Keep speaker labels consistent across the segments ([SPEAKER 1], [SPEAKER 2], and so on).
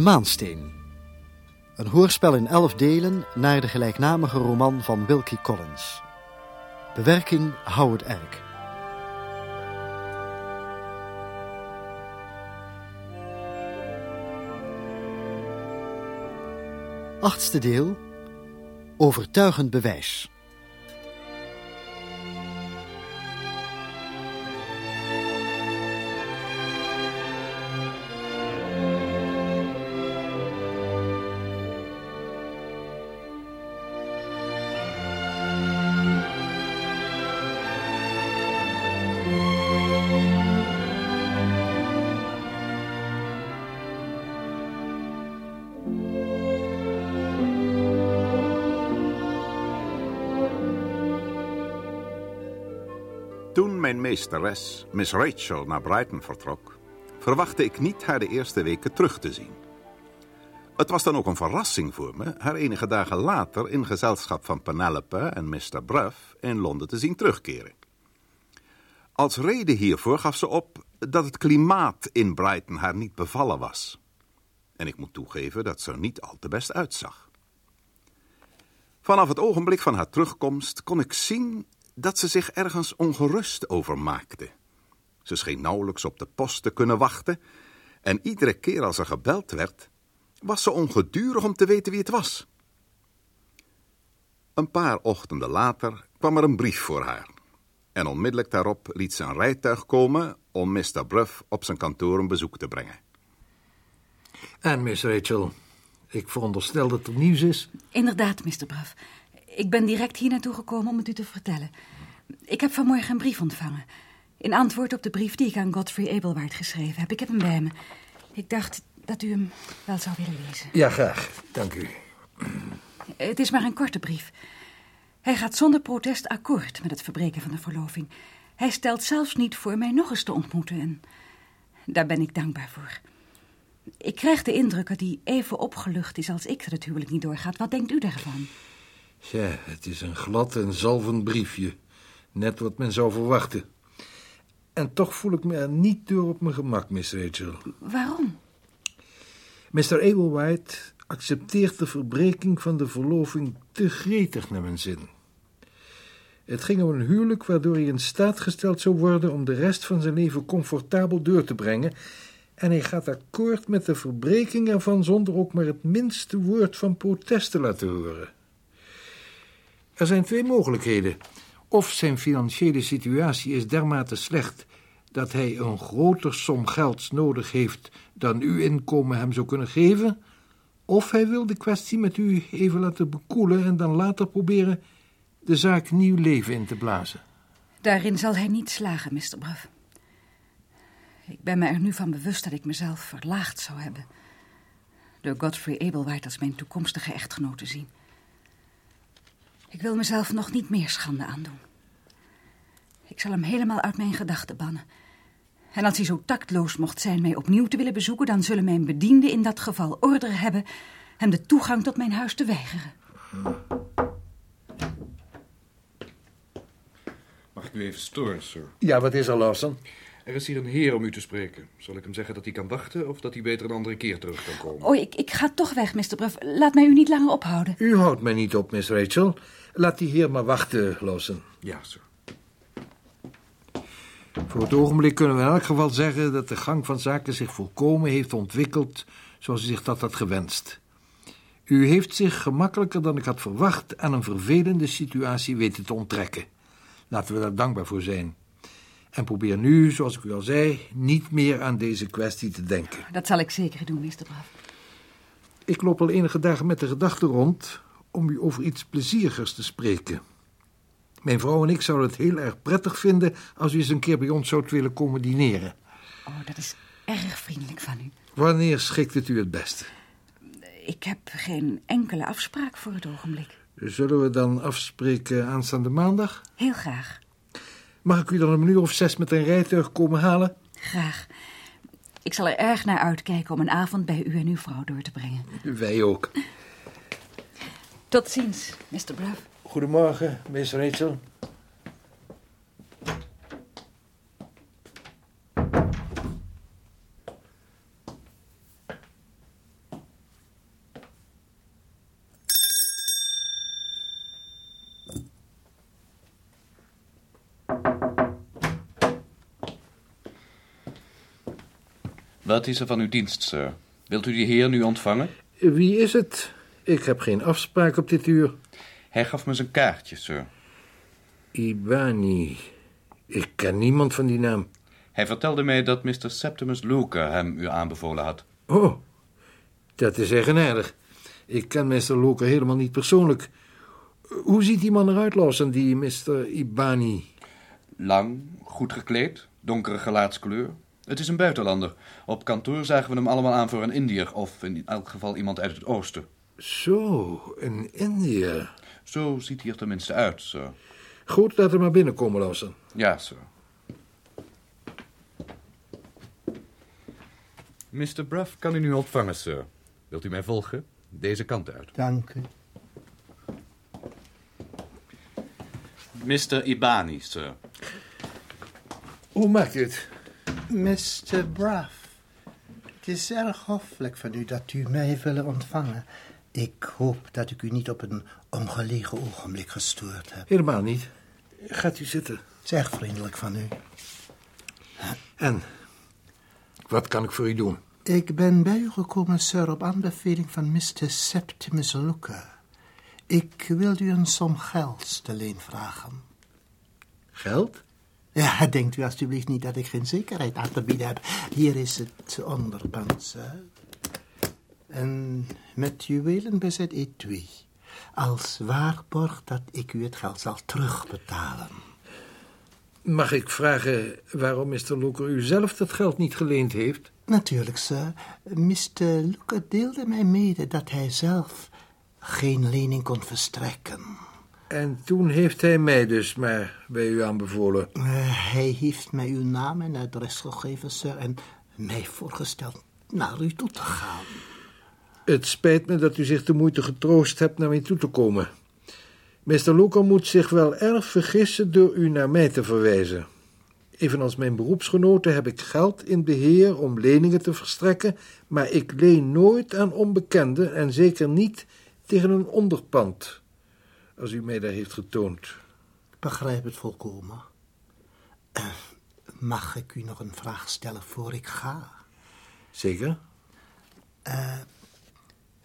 [SPEAKER 1] De Maansteen. Een hoorspel in elf delen naar de gelijknamige roman van Wilkie Collins. Bewerking Howard Erk. Achtste deel. Overtuigend bewijs.
[SPEAKER 2] Toen mijn meesteres, Miss Rachel, naar Brighton vertrok, verwachtte ik niet haar de eerste weken terug te zien. Het was dan ook een verrassing voor me haar enige dagen later in gezelschap van Penelope en Mr. Bruff in Londen te zien terugkeren. Als reden hiervoor gaf ze op dat het klimaat in Brighton haar niet bevallen was. En ik moet toegeven dat ze er niet al te best uitzag. Vanaf het ogenblik van haar terugkomst kon ik zien dat ze zich ergens ongerust over maakte. Ze scheen nauwelijks op de post te kunnen wachten en iedere keer als er gebeld werd, was ze ongedurig om te weten wie het was. Een paar ochtenden later kwam er een brief voor haar. En onmiddellijk daarop liet ze een rijtuig komen om Mr. Bruff op zijn kantoor een bezoek te brengen.
[SPEAKER 3] En Miss Rachel, ik veronderstel dat er nieuws is.
[SPEAKER 4] Inderdaad, Mr. Bruff. Ik ben direct hier naartoe gekomen om het u te vertellen. Ik heb vanmorgen een brief ontvangen. In antwoord op de brief die ik aan Godfrey Abelwaard geschreven heb. Ik heb hem bij me. Ik dacht dat u hem wel zou willen lezen.
[SPEAKER 3] Ja, graag. Dank u.
[SPEAKER 4] Het is maar een korte brief. Hij gaat zonder protest akkoord met het verbreken van de verloving. Hij stelt zelfs niet voor mij nog eens te ontmoeten en daar ben ik dankbaar voor. Ik krijg de indruk dat hij even opgelucht is als ik dat het huwelijk niet doorgaat. Wat denkt u daarvan?
[SPEAKER 3] Ja, het is een glad en zalvend briefje. Net wat men zou verwachten. En toch voel ik me er niet door op mijn gemak, Miss Rachel.
[SPEAKER 4] Waarom?
[SPEAKER 3] Mr. Ablewhite accepteert de verbreking van de verloving te gretig naar mijn zin. Het ging om een huwelijk waardoor hij in staat gesteld zou worden om de rest van zijn leven comfortabel door te brengen. En hij gaat akkoord met de verbreking ervan zonder ook maar het minste woord van protest te laten horen. Er zijn twee mogelijkheden. Of zijn financiële situatie is dermate slecht dat hij een groter som gelds nodig heeft dan uw inkomen hem zou kunnen geven, of hij wil de kwestie met u even laten bekoelen en dan later proberen de zaak nieuw leven in te blazen.
[SPEAKER 4] Daarin zal hij niet slagen, Mr. Bruff. Ik ben me er nu van bewust dat ik mezelf verlaagd zou hebben. Door Godfrey Abelwaard als mijn toekomstige echtgenoot te zien. Ik wil mezelf nog niet meer schande aandoen. Ik zal hem helemaal uit mijn gedachten bannen. En als hij zo tactloos mocht zijn mij opnieuw te willen bezoeken... dan zullen mijn bedienden in dat geval order hebben... hem de toegang tot mijn huis te weigeren.
[SPEAKER 5] Mag ik u even storen, sir?
[SPEAKER 3] Ja, wat is er, Lawson?
[SPEAKER 5] Er is hier een heer om u te spreken. Zal ik hem zeggen dat hij kan wachten of dat hij beter een andere keer terug kan komen?
[SPEAKER 4] Oh, ik, ik ga toch weg, Mr. Bruff. Laat mij u niet langer ophouden.
[SPEAKER 3] U houdt mij niet op, Miss Rachel. Laat die heer maar wachten, Lawson.
[SPEAKER 5] Ja, sir.
[SPEAKER 3] Voor het ogenblik kunnen we in elk geval zeggen dat de gang van zaken zich volkomen heeft ontwikkeld zoals u zich dat had gewenst. U heeft zich gemakkelijker dan ik had verwacht aan een vervelende situatie weten te onttrekken. Laten we daar dankbaar voor zijn. En probeer nu, zoals ik u al zei, niet meer aan deze kwestie te denken.
[SPEAKER 4] Dat zal ik zeker doen, Mr. Bruff.
[SPEAKER 3] Ik loop al enige dagen met de gedachte rond om u over iets plezierigers te spreken. Mijn vrouw en ik zouden het heel erg prettig vinden als u eens een keer bij ons zou willen komen dineren.
[SPEAKER 4] Oh, dat is erg vriendelijk van u.
[SPEAKER 3] Wanneer schikt het u het beste?
[SPEAKER 4] Ik heb geen enkele afspraak voor het ogenblik.
[SPEAKER 3] Zullen we dan afspreken aanstaande maandag?
[SPEAKER 4] Heel graag.
[SPEAKER 3] Mag ik u dan een uur of zes met een rijtuig komen halen?
[SPEAKER 4] Graag. Ik zal er erg naar uitkijken om een avond bij u en uw vrouw door te brengen.
[SPEAKER 3] Wij ook.
[SPEAKER 4] Tot ziens, Mr. Bluff.
[SPEAKER 3] Goedemorgen, Miss Rachel.
[SPEAKER 6] Wat is er van uw dienst, sir? Wilt u die heer nu ontvangen?
[SPEAKER 3] Wie is het? Ik heb geen afspraak op dit uur.
[SPEAKER 6] Hij gaf me zijn kaartje, sir.
[SPEAKER 3] Ibani. Ik ken niemand van die naam.
[SPEAKER 6] Hij vertelde mij dat Mr. Septimus Luca hem u aanbevolen had.
[SPEAKER 3] Oh, dat is eigenaardig. Ik ken Mr. Loker helemaal niet persoonlijk. Hoe ziet die man eruit, Lawson, die Mr. Ibani?
[SPEAKER 6] Lang, goed gekleed, donkere gelaatskleur. Het is een buitenlander. Op kantoor zagen we hem allemaal aan voor een Indiër, of in elk geval iemand uit het oosten.
[SPEAKER 3] Zo, een Indiër.
[SPEAKER 6] Zo ziet hij er tenminste uit, sir.
[SPEAKER 3] Goed, laat hem maar binnenkomen, Lawson.
[SPEAKER 6] Ja, sir. Mr. Bruff kan u nu ontvangen, sir. Wilt u mij volgen? Deze kant uit.
[SPEAKER 7] Dank u.
[SPEAKER 6] Mr. Ibani, sir.
[SPEAKER 3] Hoe maakt u het?
[SPEAKER 7] Mr. Braff, het is erg hoffelijk van u dat u mij willen ontvangen. Ik hoop dat ik u niet op een ongelegen ogenblik gestoord heb.
[SPEAKER 3] Helemaal niet. Gaat u zitten.
[SPEAKER 7] Het is erg vriendelijk van u.
[SPEAKER 3] En, wat kan ik voor u doen?
[SPEAKER 7] Ik ben bij u gekomen, sir, op aanbeveling van Mr. Septimus Luca. Ik wil u een som geld te leen vragen.
[SPEAKER 3] Geld?
[SPEAKER 7] Ja, denkt u alstublieft niet dat ik geen zekerheid aan te bieden heb. Hier is het onderpand, sir. En met juwelen bezet etui. Als waarborg dat ik u het geld zal terugbetalen.
[SPEAKER 3] Mag ik vragen waarom Mr. Loker u zelf dat geld niet geleend heeft?
[SPEAKER 7] Natuurlijk, sir. Mr. Luca deelde mij mede dat hij zelf geen lening kon verstrekken.
[SPEAKER 3] En toen heeft hij mij dus maar bij u aanbevolen.
[SPEAKER 7] Eh, hij heeft mij uw naam en adres gegeven, sir, en mij voorgesteld naar u toe te gaan.
[SPEAKER 3] Het spijt me dat u zich de moeite getroost hebt naar mij toe te komen. Mr. Loker moet zich wel erg vergissen door u naar mij te verwijzen. Evenals mijn beroepsgenoten heb ik geld in beheer om leningen te verstrekken, maar ik leen nooit aan onbekenden en zeker niet tegen een onderpand, als u mij daar heeft getoond.
[SPEAKER 7] Ik begrijp het volkomen. Eh, mag ik u nog een vraag stellen voor ik ga?
[SPEAKER 3] Zeker?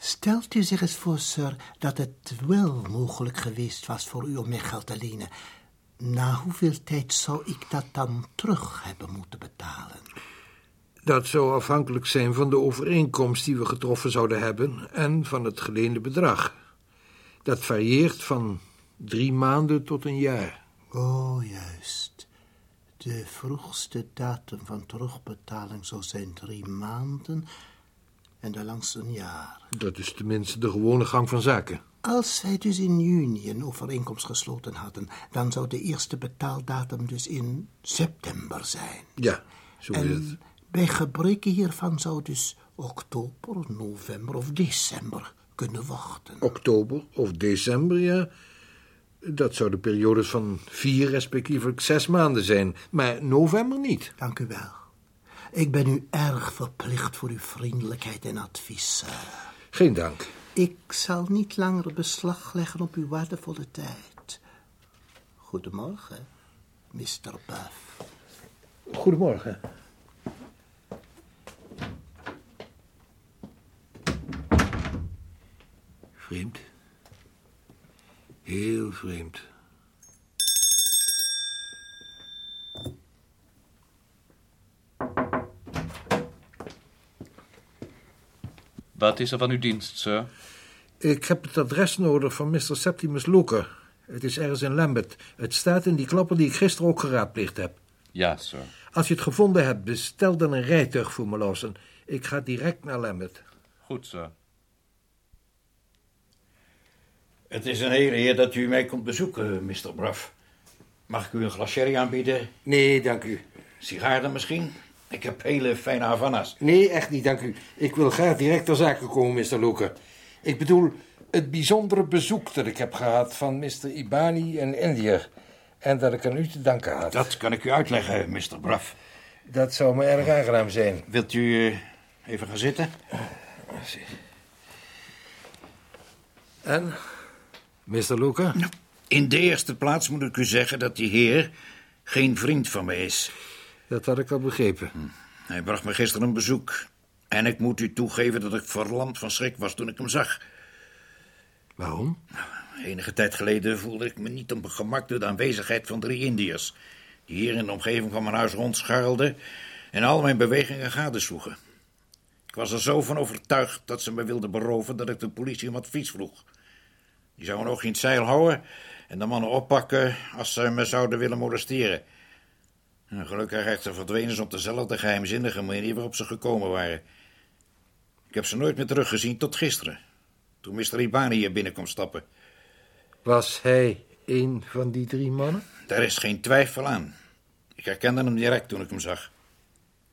[SPEAKER 7] Stelt u zich eens voor, sir, dat het wel mogelijk geweest was voor u om mij geld te lenen. Na hoeveel tijd zou ik dat dan terug hebben moeten betalen?
[SPEAKER 3] Dat zou afhankelijk zijn van de overeenkomst die we getroffen zouden hebben en van het geleende bedrag. Dat varieert van drie maanden tot een jaar.
[SPEAKER 7] Oh, juist. De vroegste datum van terugbetaling zou zijn drie maanden en de langste een jaar.
[SPEAKER 3] Dat is tenminste de gewone gang van zaken.
[SPEAKER 7] Als zij dus in juni een overeenkomst gesloten hadden, dan zou de eerste betaaldatum dus in september zijn.
[SPEAKER 3] Ja, zo is het.
[SPEAKER 7] Bij gebreke hiervan zou dus oktober, november of december kunnen wachten.
[SPEAKER 3] Oktober of december, ja. Dat zouden periodes van vier respectievelijk zes maanden zijn, maar november niet.
[SPEAKER 7] Dank u wel. Ik ben u erg verplicht voor uw vriendelijkheid en advies. sir.
[SPEAKER 3] Geen dank.
[SPEAKER 7] Ik zal niet langer beslag leggen op uw waardevolle tijd. Goedemorgen, Mr. Buff.
[SPEAKER 3] Goedemorgen. Vreemd. Heel vreemd.
[SPEAKER 6] Wat is er van uw dienst, sir?
[SPEAKER 3] Ik heb het adres nodig van Mr. Septimus Loker. Het is ergens in Lambeth. Het staat in die klappen die ik gisteren ook geraadpleegd heb.
[SPEAKER 6] Ja, sir.
[SPEAKER 3] Als je het gevonden hebt, bestel dan een rijtuig voor me, Lawson. Ik ga direct naar Lambeth.
[SPEAKER 6] Goed, sir.
[SPEAKER 8] Het is een hele eer dat u mij komt bezoeken, Mr. Bruff. Mag ik u een glas sherry aanbieden?
[SPEAKER 3] Nee, dank u.
[SPEAKER 8] Sigaren misschien? Ik heb hele fijne Havana's.
[SPEAKER 3] Nee, echt niet, dank u. Ik wil graag direct ter zake komen, Mr. Loker. Ik bedoel, het bijzondere bezoek dat ik heb gehad van Mr. Ibani en Indiër. En dat ik aan u te danken had.
[SPEAKER 8] Dat kan ik u uitleggen, Mr. Bruff.
[SPEAKER 3] Dat zou me erg aangenaam zijn.
[SPEAKER 8] Wilt u eh, even gaan zitten?
[SPEAKER 3] En, Mr. Loker?
[SPEAKER 8] In de eerste plaats moet ik u zeggen dat die heer geen vriend van mij is.
[SPEAKER 3] Dat had ik al begrepen.
[SPEAKER 8] Hij bracht me gisteren een bezoek. En ik moet u toegeven dat ik verlamd van schrik was toen ik hem zag.
[SPEAKER 3] Waarom?
[SPEAKER 8] Enige tijd geleden voelde ik me niet op mijn gemak door de aanwezigheid van drie Indiërs. Die hier in de omgeving van mijn huis rondscharrelden en al mijn bewegingen gadesloegen. Ik was er zo van overtuigd dat ze me wilden beroven dat ik de politie om advies vroeg. Die zouden ook in het zeil houden en de mannen oppakken als ze me zouden willen molesteren. En gelukkig echter verdwenen ze op dezelfde geheimzinnige manier waarop ze gekomen waren. Ik heb ze nooit meer teruggezien tot gisteren, toen Mr. Ibani hier binnenkwam stappen.
[SPEAKER 3] Was hij een van die drie mannen?
[SPEAKER 8] Daar is geen twijfel aan. Ik herkende hem direct toen ik hem zag.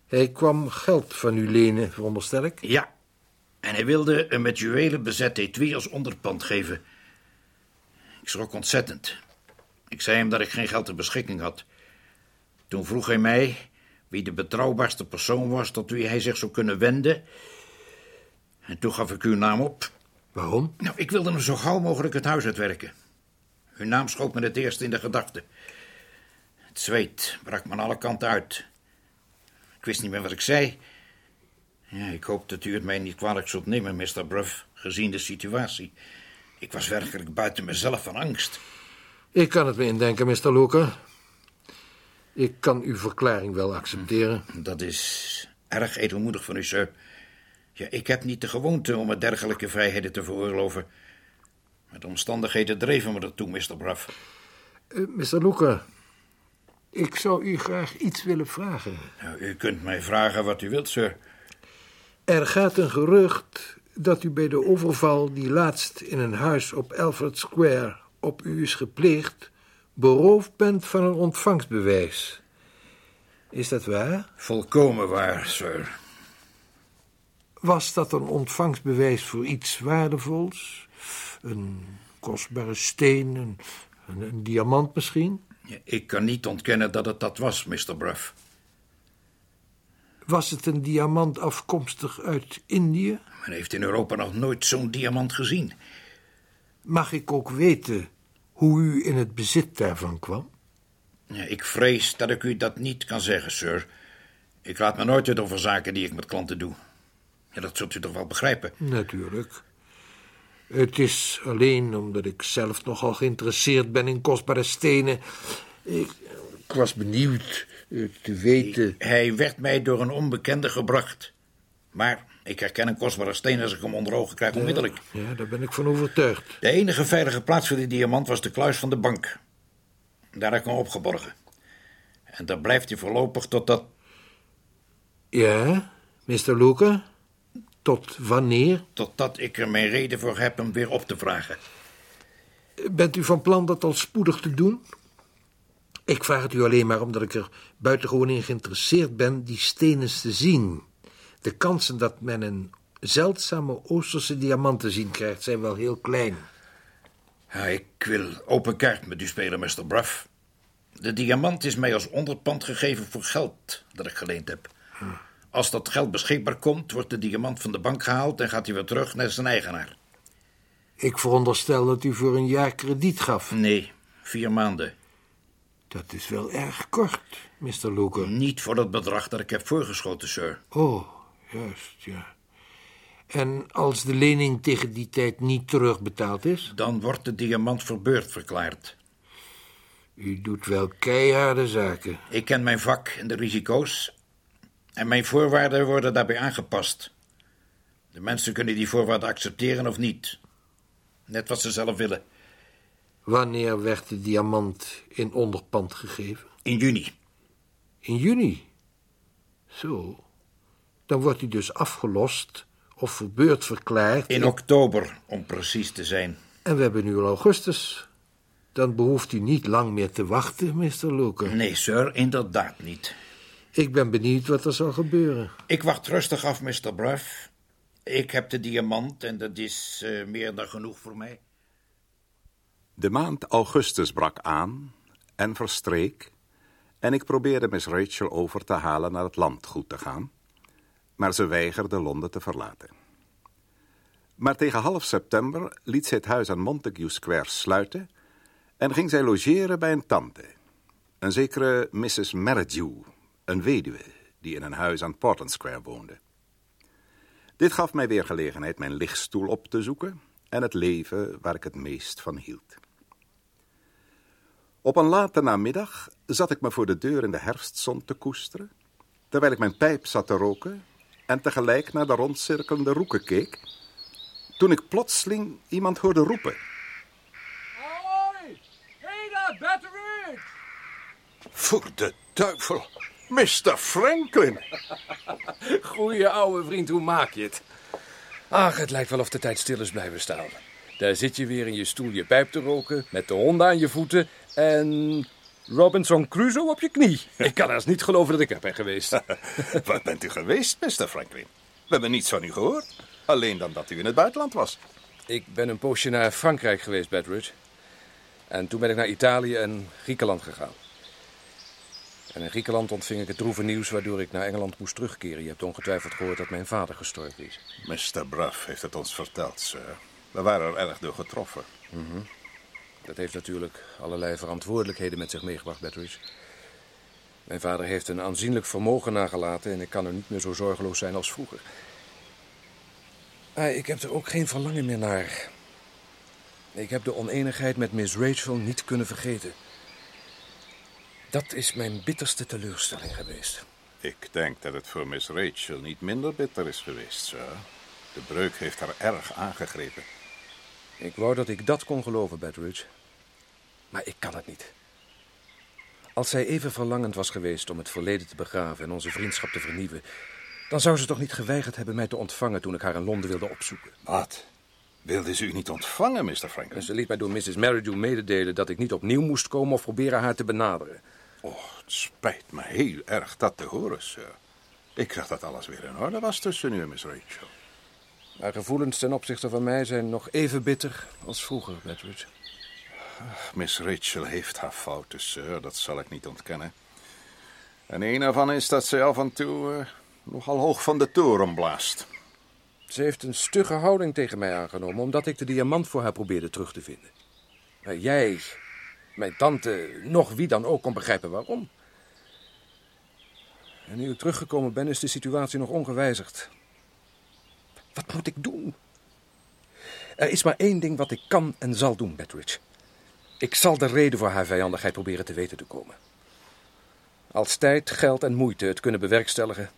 [SPEAKER 3] Hij kwam geld van u lenen, veronderstel ik.
[SPEAKER 8] Ja, en hij wilde een met juwelen bezet etui als onderpand geven. Ik schrok ontzettend. Ik zei hem dat ik geen geld ter beschikking had. Toen vroeg hij mij wie de betrouwbaarste persoon was tot wie hij zich zou kunnen wenden. En toen gaf ik uw naam op.
[SPEAKER 3] Waarom?
[SPEAKER 8] Nou, ik wilde hem zo gauw mogelijk het huis uitwerken. Uw naam schoot me het eerst in de gedachten. Het zweet brak me aan alle kanten uit. Ik wist niet meer wat ik zei. Ja, ik hoop dat u het mij niet kwalijk zult nemen, Mr. Bruff, gezien de situatie. Ik was werkelijk buiten mezelf van angst.
[SPEAKER 3] Ik kan het me indenken, Mr. Loker. Ik kan uw verklaring wel accepteren.
[SPEAKER 8] Dat is erg edelmoedig van u, sir. Ja, ik heb niet de gewoonte om me dergelijke vrijheden te veroorloven. Maar de omstandigheden dreven me ertoe, Mr. Bruff.
[SPEAKER 3] Uh, Mr. Loker, ik zou u graag iets willen vragen.
[SPEAKER 8] Nou, u kunt mij vragen wat u wilt, sir.
[SPEAKER 3] Er gaat een gerucht dat u bij de overval die laatst in een huis op Alfred Square op u is gepleegd, beroofd bent van een ontvangstbewijs. Is dat waar?
[SPEAKER 8] Volkomen waar, sir.
[SPEAKER 3] Was dat een ontvangstbewijs voor iets waardevols? Een kostbare steen, een, een, een diamant misschien?
[SPEAKER 8] Ik kan niet ontkennen dat het dat was, Mr. Bruff.
[SPEAKER 3] Was het een diamant afkomstig uit Indië?
[SPEAKER 8] Men heeft in Europa nog nooit zo'n diamant gezien.
[SPEAKER 3] Mag ik ook weten hoe u in het bezit daarvan kwam?
[SPEAKER 8] Ik vrees dat ik u dat niet kan zeggen, sir. Ik laat me nooit uit over zaken die ik met klanten doe. Ja, dat zult u toch wel begrijpen?
[SPEAKER 3] Natuurlijk. Het is alleen omdat ik zelf nogal geïnteresseerd ben in kostbare stenen. Ik, ik was benieuwd uh, te weten.
[SPEAKER 8] Hij werd mij door een onbekende gebracht. Maar ik herken een kostbare steen als ik hem onder ogen krijg onmiddellijk.
[SPEAKER 3] Ja, daar ben ik van overtuigd.
[SPEAKER 8] De enige veilige plaats voor die diamant was de kluis van de bank. Daar heb ik hem opgeborgen. En daar blijft hij voorlopig totdat...
[SPEAKER 3] Ja, Mr. Luca? Tot wanneer?
[SPEAKER 8] Totdat ik er mijn reden voor heb hem weer op te vragen.
[SPEAKER 3] Bent u van plan dat al spoedig te doen? Ik vraag het u alleen maar omdat ik er buitengewoon in geïnteresseerd ben die stenen te zien. De kansen dat men een zeldzame Oosterse diamant te zien krijgt zijn wel heel klein.
[SPEAKER 8] Ja, ik wil open kaart met u spelen, Mr. Bruff. De diamant is mij als onderpand gegeven voor geld dat ik geleend heb. Als dat geld beschikbaar komt, wordt de diamant van de bank gehaald en gaat hij weer terug naar zijn eigenaar.
[SPEAKER 3] Ik veronderstel dat u voor een jaar krediet gaf.
[SPEAKER 8] Nee, vier maanden.
[SPEAKER 3] Dat is wel erg kort, Mr. Luker.
[SPEAKER 8] Niet voor dat bedrag dat ik heb voorgeschoten, sir.
[SPEAKER 3] Oh, juist, ja. En als de lening tegen die tijd niet terugbetaald is?
[SPEAKER 8] Dan wordt de diamant verbeurd verklaard.
[SPEAKER 3] U doet wel keiharde zaken.
[SPEAKER 8] Ik ken mijn vak en de risico's. En mijn voorwaarden worden daarbij aangepast. De mensen kunnen die voorwaarden accepteren of niet. Net wat ze zelf willen.
[SPEAKER 3] Wanneer werd de diamant in onderpand gegeven?
[SPEAKER 8] In juni.
[SPEAKER 3] In juni? Zo. Dan wordt hij dus afgelost of verbeurd verklaard.
[SPEAKER 8] In oktober, om precies te zijn.
[SPEAKER 3] En we hebben nu al augustus. Dan behoeft u niet lang meer te wachten, Mr. Luker.
[SPEAKER 8] Nee, sir, inderdaad niet.
[SPEAKER 3] Ik ben benieuwd wat er zal gebeuren.
[SPEAKER 8] Ik wacht rustig af, Mr. Bruff. Ik heb de diamant en dat is uh, meer dan genoeg voor mij.
[SPEAKER 2] De maand augustus brak aan en verstreek en ik probeerde Miss Rachel over te halen naar het landgoed te gaan, maar ze weigerde Londen te verlaten. Maar tegen half september liet zij het huis aan Montague Square sluiten en ging zij logeren bij een tante, een zekere Mrs. Merridew, een weduwe, die in een huis aan Portland Square woonde. Dit gaf mij weer gelegenheid mijn lichtstoel op te zoeken en het leven waar ik het meest van hield. Op een late namiddag zat ik me voor de deur in de herfstzon te koesteren, terwijl ik mijn pijp zat te roken en tegelijk naar de rondcirkelende roeken keek, toen ik plotseling iemand hoorde roepen.
[SPEAKER 9] Hoi! Hey daar, Batteridge!
[SPEAKER 2] Voor de duivel, Mr. Franklin!
[SPEAKER 9] Goeie oude vriend, hoe maak je het? Ach, het lijkt wel of de tijd stil is blijven staan. Daar zit je weer in je stoel je pijp te roken, met de honden aan je voeten en Robinson Crusoe op je knie. Ik kan haast niet geloven dat ik er ben geweest.
[SPEAKER 2] Waar bent u geweest, Mr. Franklin? We hebben niets van u gehoord. Alleen dan dat u in het buitenland was.
[SPEAKER 9] Ik ben een poosje naar Frankrijk geweest, Bedridge. En toen ben ik naar Italië en Griekenland gegaan. En in Griekenland ontving ik het droeve nieuws waardoor ik naar Engeland moest terugkeren. Je hebt ongetwijfeld gehoord dat mijn vader gestorven is.
[SPEAKER 2] Mr. Bruff heeft het ons verteld, sir. We waren er erg door getroffen.
[SPEAKER 9] Dat heeft natuurlijk allerlei verantwoordelijkheden met zich meegebracht, Bedridge. Mijn vader heeft een aanzienlijk vermogen nagelaten en ik kan er niet meer zo zorgeloos zijn als vroeger. Maar ik heb er ook geen verlangen meer naar. Ik heb de oneenigheid met Miss Rachel niet kunnen vergeten. Dat is mijn bitterste teleurstelling geweest.
[SPEAKER 2] Ik denk dat het voor Miss Rachel niet minder bitter is geweest, sir. De breuk heeft haar erg aangegrepen.
[SPEAKER 9] Ik wou dat ik dat kon geloven, Bedridge. Maar ik kan het niet. Als zij even verlangend was geweest om het verleden te begraven en onze vriendschap te vernieuwen, dan zou ze toch niet geweigerd hebben mij te ontvangen toen ik haar in Londen wilde opzoeken.
[SPEAKER 2] Wat? Wilde ze u niet ontvangen, Mr.
[SPEAKER 9] En
[SPEAKER 2] Franklin?
[SPEAKER 9] ze liet mij door Mrs. Merridew mededelen dat ik niet opnieuw moest komen of proberen haar te benaderen.
[SPEAKER 2] Oh, het spijt me heel erg dat te horen, sir. Ik dacht dat alles weer in orde was tussen u en Miss Rachel.
[SPEAKER 9] Haar gevoelens ten opzichte van mij zijn nog even bitter als vroeger, Bedridge.
[SPEAKER 2] Miss Rachel heeft haar fouten, sir, dat zal ik niet ontkennen. En een ervan is dat ze af en toe eh, nogal hoog van de toren blaast.
[SPEAKER 9] Ze heeft een stugge houding tegen mij aangenomen omdat ik de diamant voor haar probeerde terug te vinden. Jij, mijn tante, nog wie dan ook kon begrijpen waarom. En nu ik teruggekomen ben, is de situatie nog ongewijzigd. Wat moet ik doen? Er is maar één ding wat ik kan en zal doen, Bedridge. Ik zal de reden voor haar vijandigheid proberen te weten te komen. Als tijd, geld en moeite het kunnen bewerkstelligen,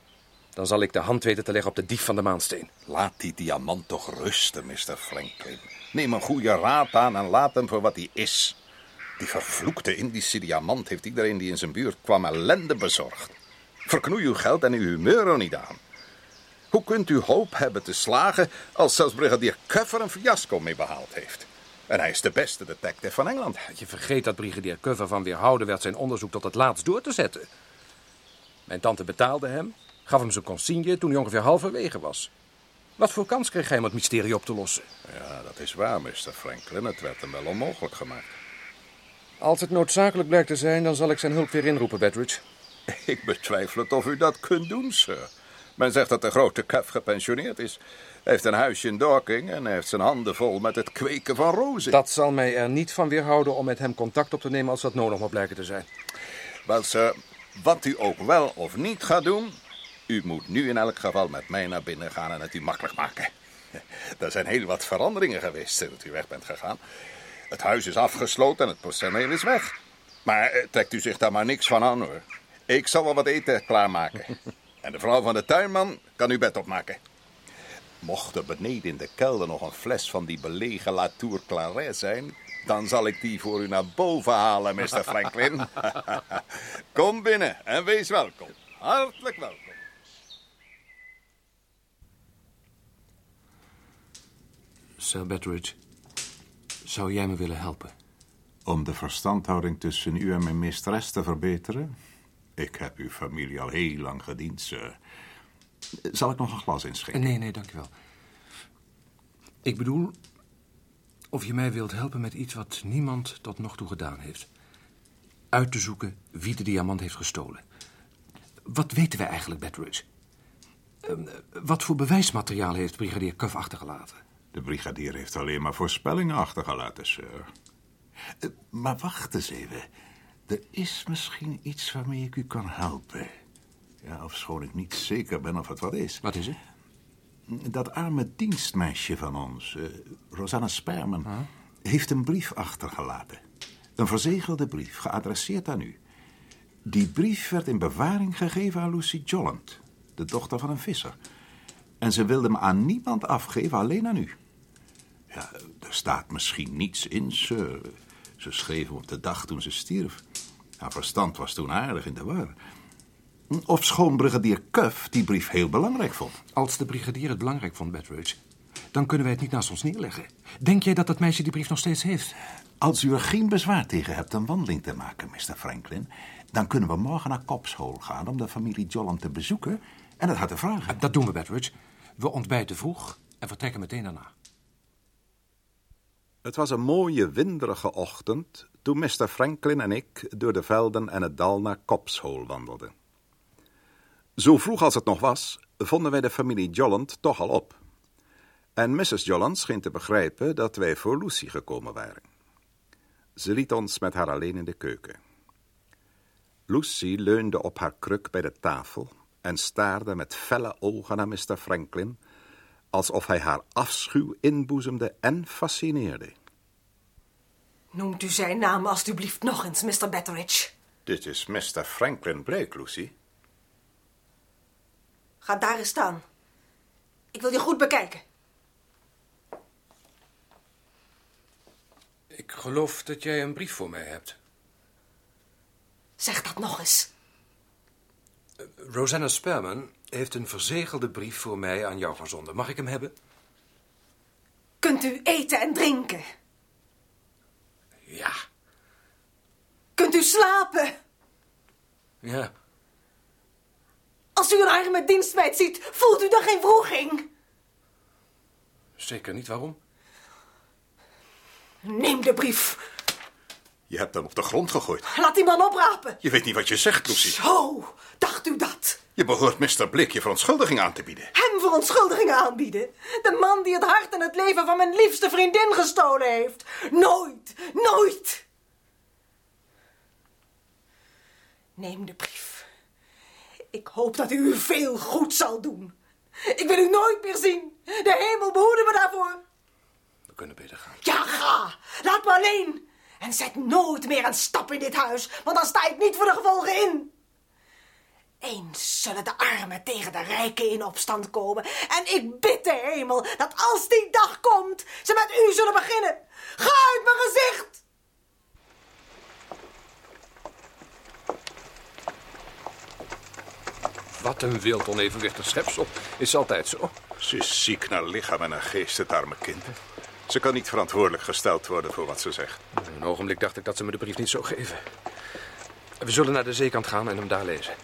[SPEAKER 9] dan zal ik de hand weten te leggen op de dief van de maansteen.
[SPEAKER 2] Laat die diamant toch rusten, Mr. Franklin. Neem een goede raad aan en laat hem voor wat hij is. Die vervloekte Indische diamant heeft iedereen die in zijn buurt kwam ellende bezorgd. Verknoei uw geld en uw humeur er niet aan. Hoe kunt u hoop hebben te slagen als zelfs brigadier Cuffer een fiasco mee behaald heeft? En hij is de beste detective van Engeland.
[SPEAKER 9] Je vergeet dat brigadier Cover van weerhouden werd zijn onderzoek tot het laatst door te zetten. Mijn tante betaalde hem, gaf hem zijn consigne toen hij ongeveer halverwege was. Wat voor kans kreeg hij om het mysterie op te lossen?
[SPEAKER 2] Ja, dat is waar, Mr. Franklin. Het werd hem wel onmogelijk gemaakt.
[SPEAKER 9] Als het noodzakelijk blijkt te zijn, dan zal ik zijn hulp weer inroepen, Bedridge.
[SPEAKER 2] Ik betwijfel het of u dat kunt doen, sir. Men zegt dat de grote Cuff gepensioneerd is. Hij heeft een huisje in Dorking en heeft zijn handen vol met het kweken van rozen.
[SPEAKER 9] Dat zal mij er niet van weerhouden om met hem contact op te nemen als dat nodig moet blijken te zijn.
[SPEAKER 2] Wel, sir, wat u ook wel of niet gaat doen... u moet nu in elk geval met mij naar binnen gaan en het u makkelijk maken. Er zijn heel wat veranderingen geweest sinds u weg bent gegaan. Het huis is afgesloten en het personeel is weg. Maar eh, trekt u zich daar maar niks van aan, hoor. Ik zal wel wat eten klaarmaken. En de vrouw van de tuinman kan uw bed opmaken. Mocht er beneden in de kelder nog een fles van die belegen Latour Claret zijn... dan zal ik die voor u naar boven halen, Mr. Franklin. Kom binnen en wees welkom. Hartelijk welkom.
[SPEAKER 9] Sir Bedridge, zou jij me willen helpen?
[SPEAKER 2] Om de verstandhouding tussen u en mijn meesteres te verbeteren? Ik heb uw familie al heel lang gediend, sir. Zal ik nog een glas inschenken?
[SPEAKER 9] Nee, nee, dankjewel. Ik bedoel, of je mij wilt helpen met iets wat niemand tot nog toe gedaan heeft. Uit te zoeken wie de diamant heeft gestolen. Wat weten wij eigenlijk, Bedridge? Ehm, wat voor bewijsmateriaal heeft brigadier Cuff achtergelaten?
[SPEAKER 2] De brigadier heeft alleen maar voorspellingen achtergelaten, sir. Eh, Maar wacht eens even. Er is misschien iets waarmee ik u kan helpen. Ja, ofschoon ik niet zeker ben of het wat is.
[SPEAKER 9] Wat is het?
[SPEAKER 2] Dat arme dienstmeisje van ons, eh, Rosanna Sperman, heeft een brief achtergelaten. Een verzegelde brief, geadresseerd aan u. Die brief werd in bewaring gegeven aan Lucy Jolland, de dochter van een visser. En ze wilde hem aan niemand afgeven, alleen aan u. Ja, er staat misschien niets in. Ze, ze schreef hem op de dag toen ze stierf. Haar verstand was toen aardig in de war. Of schoon brigadier Cuff die brief heel belangrijk vond.
[SPEAKER 9] Als de brigadier het belangrijk vond, Bedridge, dan kunnen wij het niet naast ons neerleggen. Denk jij dat dat meisje die brief nog steeds heeft?
[SPEAKER 2] Als u er geen bezwaar tegen hebt een wandeling te maken, Mr. Franklin... dan kunnen we morgen naar Copshole gaan om de familie Jolland te bezoeken... en het haar te vragen.
[SPEAKER 9] Dat doen we, Bedridge. We ontbijten vroeg en vertrekken meteen daarna.
[SPEAKER 2] Het was een mooie, winderige ochtend... toen Mr. Franklin en ik door de velden en het dal naar Copshole wandelden. Zo vroeg als het nog was, vonden wij de familie Jolland toch al op. En Mrs. Jolland scheen te begrijpen dat wij voor Lucy gekomen waren. Ze liet ons met haar alleen in de keuken. Lucy leunde op haar kruk bij de tafel en staarde met felle ogen naar Mr. Franklin, alsof hij haar afschuw inboezemde en fascineerde.
[SPEAKER 10] Noemt u zijn naam alstublieft nog eens, Mr. Betteridge.
[SPEAKER 2] Dit is Mr. Franklin Blake, Lucy.
[SPEAKER 10] Ga daar eens staan. Ik wil je goed bekijken.
[SPEAKER 9] Ik geloof dat jij een brief voor mij hebt.
[SPEAKER 10] Zeg dat nog eens.
[SPEAKER 9] Rosanna Sperman heeft een verzegelde brief voor mij aan jou verzonden. Mag ik hem hebben?
[SPEAKER 10] Kunt u eten en drinken?
[SPEAKER 9] Ja.
[SPEAKER 10] Kunt u slapen?
[SPEAKER 9] Ja.
[SPEAKER 10] Als u een arme dienstmeid ziet, voelt u dan geen wroeging?
[SPEAKER 9] Zeker niet. Waarom?
[SPEAKER 10] Neem de brief.
[SPEAKER 2] Je hebt hem op de grond gegooid.
[SPEAKER 10] Laat die man oprapen.
[SPEAKER 2] Je weet niet wat je zegt, Lucy.
[SPEAKER 10] Zo, dacht u dat?
[SPEAKER 2] Je behoort Mr. Blake je verontschuldiging aan te bieden.
[SPEAKER 10] Hem verontschuldigingen aanbieden? De man die het hart en het leven van mijn liefste vriendin gestolen heeft. Nooit, nooit. Neem de brief. Ik hoop dat u u veel goed zal doen. Ik wil u nooit meer zien. De hemel behoede me daarvoor.
[SPEAKER 9] We kunnen beter gaan.
[SPEAKER 10] Ja, ga. Laat me alleen. En zet nooit meer een stap in dit huis, want dan sta ik niet voor de gevolgen in. Eens zullen de armen tegen de rijken in opstand komen. En ik bid de hemel dat als die dag komt, ze met u zullen beginnen. Ga uit mijn gezicht!
[SPEAKER 9] Wat een wild onevenwichtig schepsel. Is altijd zo.
[SPEAKER 2] Ze is ziek naar lichaam en naar geest, het arme kind. Ze kan niet verantwoordelijk gesteld worden voor wat ze zegt.
[SPEAKER 9] Een ogenblik dacht ik dat ze me de brief niet zou geven. We zullen naar de zeekant gaan en hem daar lezen.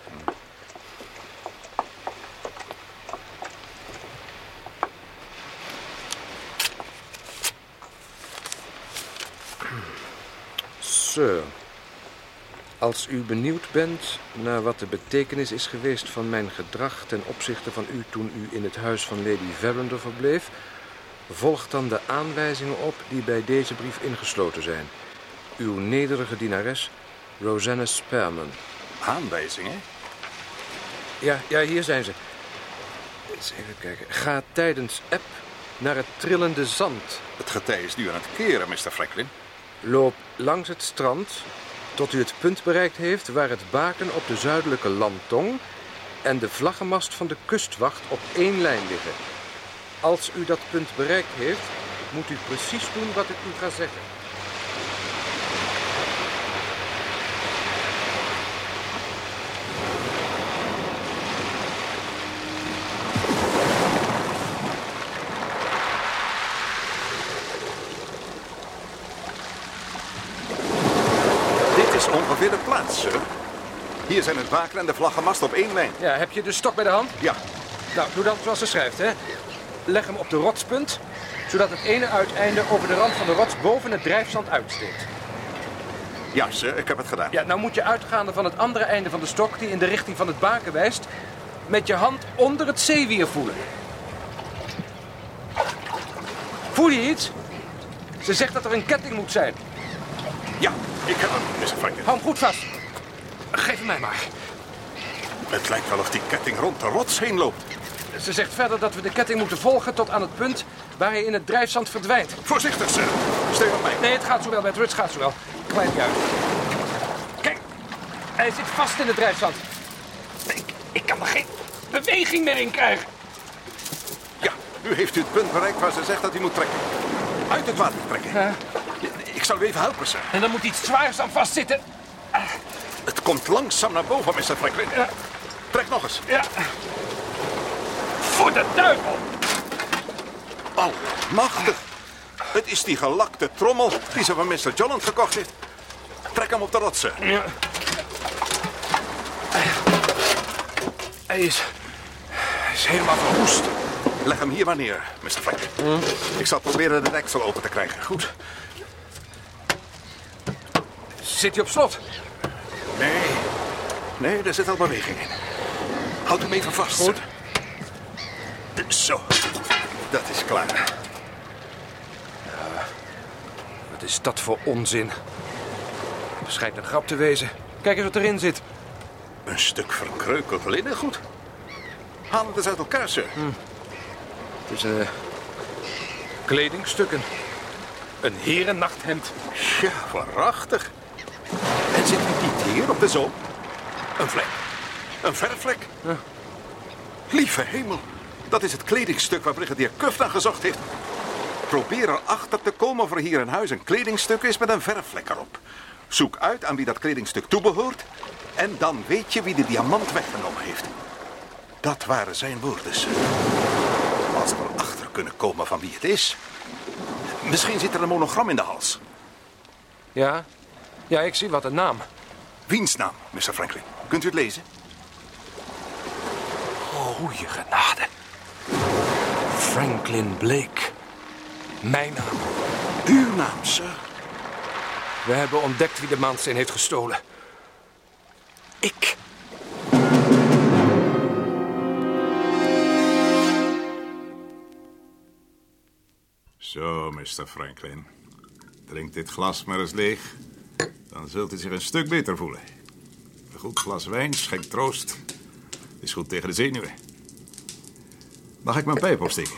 [SPEAKER 9] Sir, als u benieuwd bent naar wat de betekenis is geweest van mijn gedrag ten opzichte van u toen u in het huis van Lady Verinder verbleef, volgt dan de aanwijzingen op die bij deze brief ingesloten zijn. Uw nederige dienares, Rosanna Sperman.
[SPEAKER 2] Aanwijzingen?
[SPEAKER 9] Ja, ja, hier zijn ze. Eens even kijken. Ga tijdens eb naar het trillende zand.
[SPEAKER 2] Het getij is nu aan het keren, Mr. Franklin.
[SPEAKER 9] Loop langs het strand tot u het punt bereikt heeft waar het baken op de zuidelijke landtong en de vlaggenmast van de kustwacht op één lijn liggen. Als u dat punt bereikt heeft, moet u precies doen wat ik u ga zeggen.
[SPEAKER 2] Dit is ongeveer de plaats, sir. Hier zijn het baken en de vlaggenmast op één lijn.
[SPEAKER 9] Ja, heb je de stok bij de hand?
[SPEAKER 2] Ja,
[SPEAKER 9] Nou, doe dan zoals ze schrijft, hè. Leg hem op de rotspunt, zodat het ene uiteinde over de rand van de rots boven het drijfzand uitsteekt.
[SPEAKER 2] ja, sir, ik heb het gedaan.
[SPEAKER 9] Ja, nou moet je uitgaande van het andere einde van de stok, die in de richting van het baken wijst, met je hand onder het zeewier voelen. Voel je iets? Ze zegt dat er een ketting moet zijn.
[SPEAKER 2] Ja, ik heb hem, Mr. Franklin.
[SPEAKER 9] Hou hem goed vast. Geef hem mij maar.
[SPEAKER 2] Het lijkt wel of die ketting rond de rots heen loopt.
[SPEAKER 9] Ze zegt verder dat we de ketting moeten volgen tot aan het punt waar hij in het drijfzand verdwijnt.
[SPEAKER 2] Voorzichtig, sir. Steun op mij.
[SPEAKER 9] Nee, het gaat zo wel, het gaat zo wel. Klein juist. Kijk, hij zit vast in het drijfzand. Ik, ik kan er geen beweging meer in krijgen.
[SPEAKER 2] Ja, nu heeft u het punt bereikt waar ze zegt dat u moet trekken. Uit het water trekken.
[SPEAKER 9] Ja.
[SPEAKER 2] Ik zal u even helpen, sir.
[SPEAKER 9] En dan moet iets zwaars aan vastzitten.
[SPEAKER 2] Het komt langzaam naar boven, Mr. Franklin. Trek nog eens.
[SPEAKER 9] Ja. Voor de duivel!
[SPEAKER 2] Almachtig. Het is die gelakte trommel die ze van Mr. Jolland gekocht heeft. Trek hem op de rotsen.
[SPEAKER 9] Ja. Hij is... Hij is helemaal verwoest.
[SPEAKER 2] Leg hem hier maar neer, Mr. Franklin. Ik zal proberen de deksel open te krijgen. Goed.
[SPEAKER 9] Zit hij op slot?
[SPEAKER 2] Nee. Er zit al beweging in. Houd hem even vast. Goed. Zo. Dat is klaar.
[SPEAKER 9] Wat is dat voor onzin? Het schijnt een grap te wezen. Kijk eens wat erin zit.
[SPEAKER 2] Een stuk verkreukeld linnengoed. Haal het eens uit elkaar, sir.
[SPEAKER 9] Het is eh kledingstukken. Een herennachthemd.
[SPEAKER 2] Ja, waarachtig. En zit u niet hier op de zoom? Een vlek. Een verfvlek. Lieve hemel. Dat is het kledingstuk waar brigadier Cuff naar gezocht heeft. Probeer erachter te komen of er hier in huis een kledingstuk is met een verfvlek erop. Zoek uit aan wie dat kledingstuk toebehoort. En dan weet je wie de diamant weggenomen heeft. Dat waren zijn woorden, sir. Als we erachter kunnen komen van wie het is. Misschien zit er een monogram in de hals.
[SPEAKER 9] Ja? Ja, ik zie wat een naam.
[SPEAKER 2] Wiens naam, Mr. Franklin? Kunt u het lezen?
[SPEAKER 9] Oh, je genade. Franklin Blake. Mijn naam.
[SPEAKER 2] Uw naam, sir.
[SPEAKER 9] We hebben ontdekt wie de maansteen heeft gestolen. Ik.
[SPEAKER 2] Zo, Mr. Franklin. Drink dit glas maar eens leeg. Dan zult u zich een stuk beter voelen. Een goed glas wijn schenkt troost. Is goed tegen de zenuwen. Mag ik mijn pijp opsteken?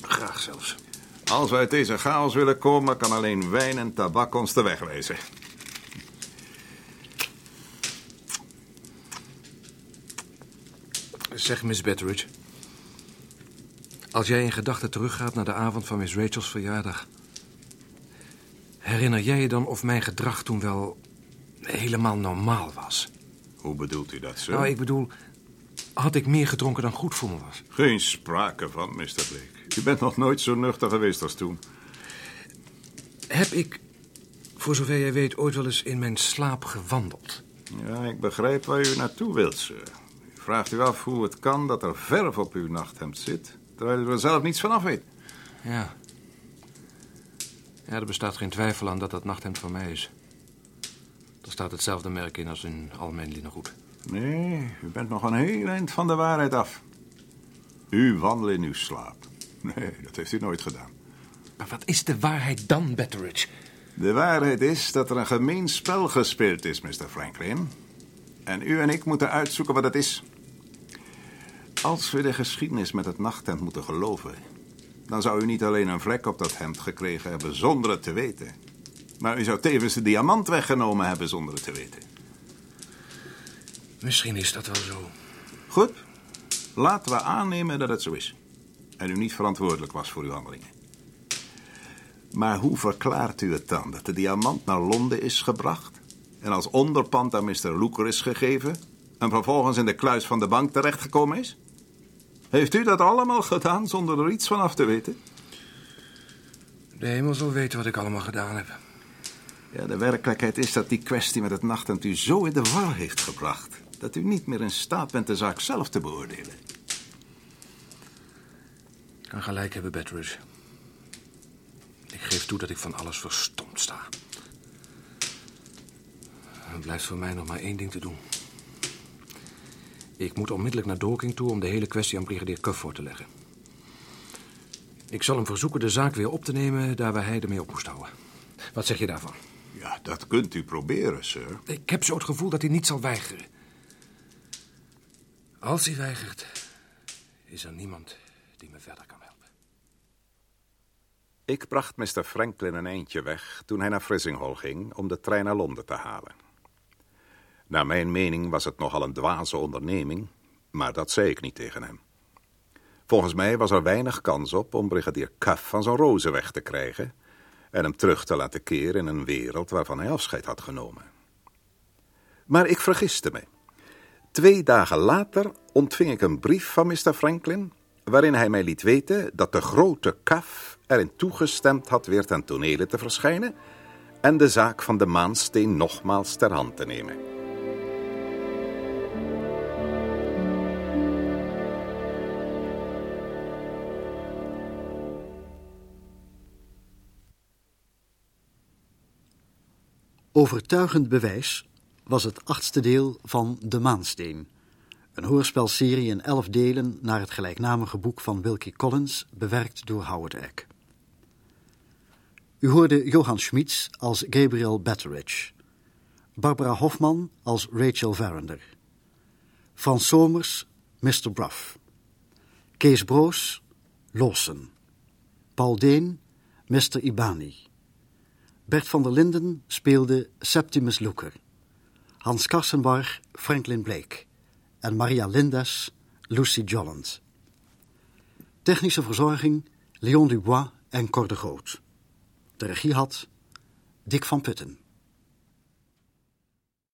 [SPEAKER 9] Graag zelfs.
[SPEAKER 2] Als we uit deze chaos willen komen, kan alleen wijn en tabak ons de weg wijzen.
[SPEAKER 9] Zeg, Miss Betteridge. Als jij in gedachten teruggaat naar de avond van Miss Rachel's verjaardag... herinner jij je dan of mijn gedrag toen wel helemaal normaal was?
[SPEAKER 2] Hoe bedoelt u dat, sir?
[SPEAKER 9] Nou, ik bedoel, had ik meer gedronken dan goed voor me was?
[SPEAKER 2] Geen sprake van, Mr. Blake. U bent nog nooit zo nuchter geweest als toen.
[SPEAKER 9] Heb ik, voor zover jij weet, ooit wel eens in mijn slaap gewandeld?
[SPEAKER 2] Ja, ik begrijp waar u naartoe wilt, sir. U vraagt u af hoe het kan dat er verf op uw nachthemd zit... terwijl u er zelf niets van af weet.
[SPEAKER 9] Ja. Ja, er bestaat geen twijfel aan dat dat nachthemd van mij is. Er staat hetzelfde merk in als in al mijn linnengoed.
[SPEAKER 2] Nee, u bent nog een heel eind van de waarheid af. U wandelt in uw slaap. Nee, dat heeft u nooit gedaan.
[SPEAKER 9] Maar wat is de waarheid dan, Betteridge?
[SPEAKER 2] De waarheid is dat er een gemeen spel gespeeld is, Mr. Franklin. En u en ik moeten uitzoeken wat het is. Als we de geschiedenis met het nachthemd moeten geloven... dan zou u niet alleen een vlek op dat hemd gekregen hebben zonder het te weten... maar u zou tevens de diamant weggenomen hebben zonder het te weten.
[SPEAKER 9] Misschien is dat wel zo.
[SPEAKER 2] Goed, laten we aannemen dat het zo is. En u niet verantwoordelijk was voor uw handelingen. Maar hoe verklaart u het dan dat de diamant naar Londen is gebracht... en als onderpand aan Mr. Looker is gegeven... en vervolgens in de kluis van de bank terechtgekomen is? Heeft u dat allemaal gedaan zonder er iets van af te weten?
[SPEAKER 9] De hemel zal weten wat ik allemaal gedaan heb.
[SPEAKER 2] Ja, de werkelijkheid is dat die kwestie met het nachthemd u zo in de war heeft gebracht... dat u niet meer in staat bent de zaak zelf te beoordelen.
[SPEAKER 9] Ik kan gelijk hebben, Betteridge. Ik geef toe dat ik van alles verstomd sta. Er blijft voor mij nog maar één ding te doen. Ik moet onmiddellijk naar Dorking toe om de hele kwestie aan brigadier Cuff voor te leggen. Ik zal hem verzoeken de zaak weer op te nemen daar waar hij ermee op moest houden. Wat zeg je daarvan?
[SPEAKER 2] Dat kunt u proberen, sir.
[SPEAKER 9] Ik heb zo het gevoel dat hij niet zal weigeren. Als hij weigert, is er niemand die me verder kan helpen.
[SPEAKER 2] Ik bracht Mr. Franklin een eindje weg toen hij naar Frizinghall ging om de trein naar Londen te halen. Naar mijn mening was het nogal een dwaze onderneming, maar dat zei ik niet tegen hem. Volgens mij was er weinig kans op om brigadier Cuff van zijn rozen weg te krijgen en hem terug te laten keren in een wereld waarvan hij afscheid had genomen. Maar ik vergiste me. Twee dagen later ontving ik een brief van Mr. Franklin waarin hij mij liet weten dat de grote Cuff erin toegestemd had weer ten tonele te verschijnen en de zaak van de maansteen nogmaals ter hand te nemen.
[SPEAKER 1] Overtuigend bewijs was het achtste deel van De Maansteen. Een hoorspelserie in elf delen naar het gelijknamige boek van Wilkie Collins, bewerkt door Howard Eck. U hoorde Johan Schmitz als Gabriel Betteridge, Barbara Hofman als Rachel Verinder, Frans Somers, Mr. Bruff, Kees Broos, Lawson, Paul Deen, Mr. Ibani, Bert van der Linden speelde Septimus Loeker, Hans Karsenbarg, Franklin Blake en Maria Lindes, Lucy Jolland. Technische verzorging Leon Dubois en Cor de Groot. De regie had Dick van Putten.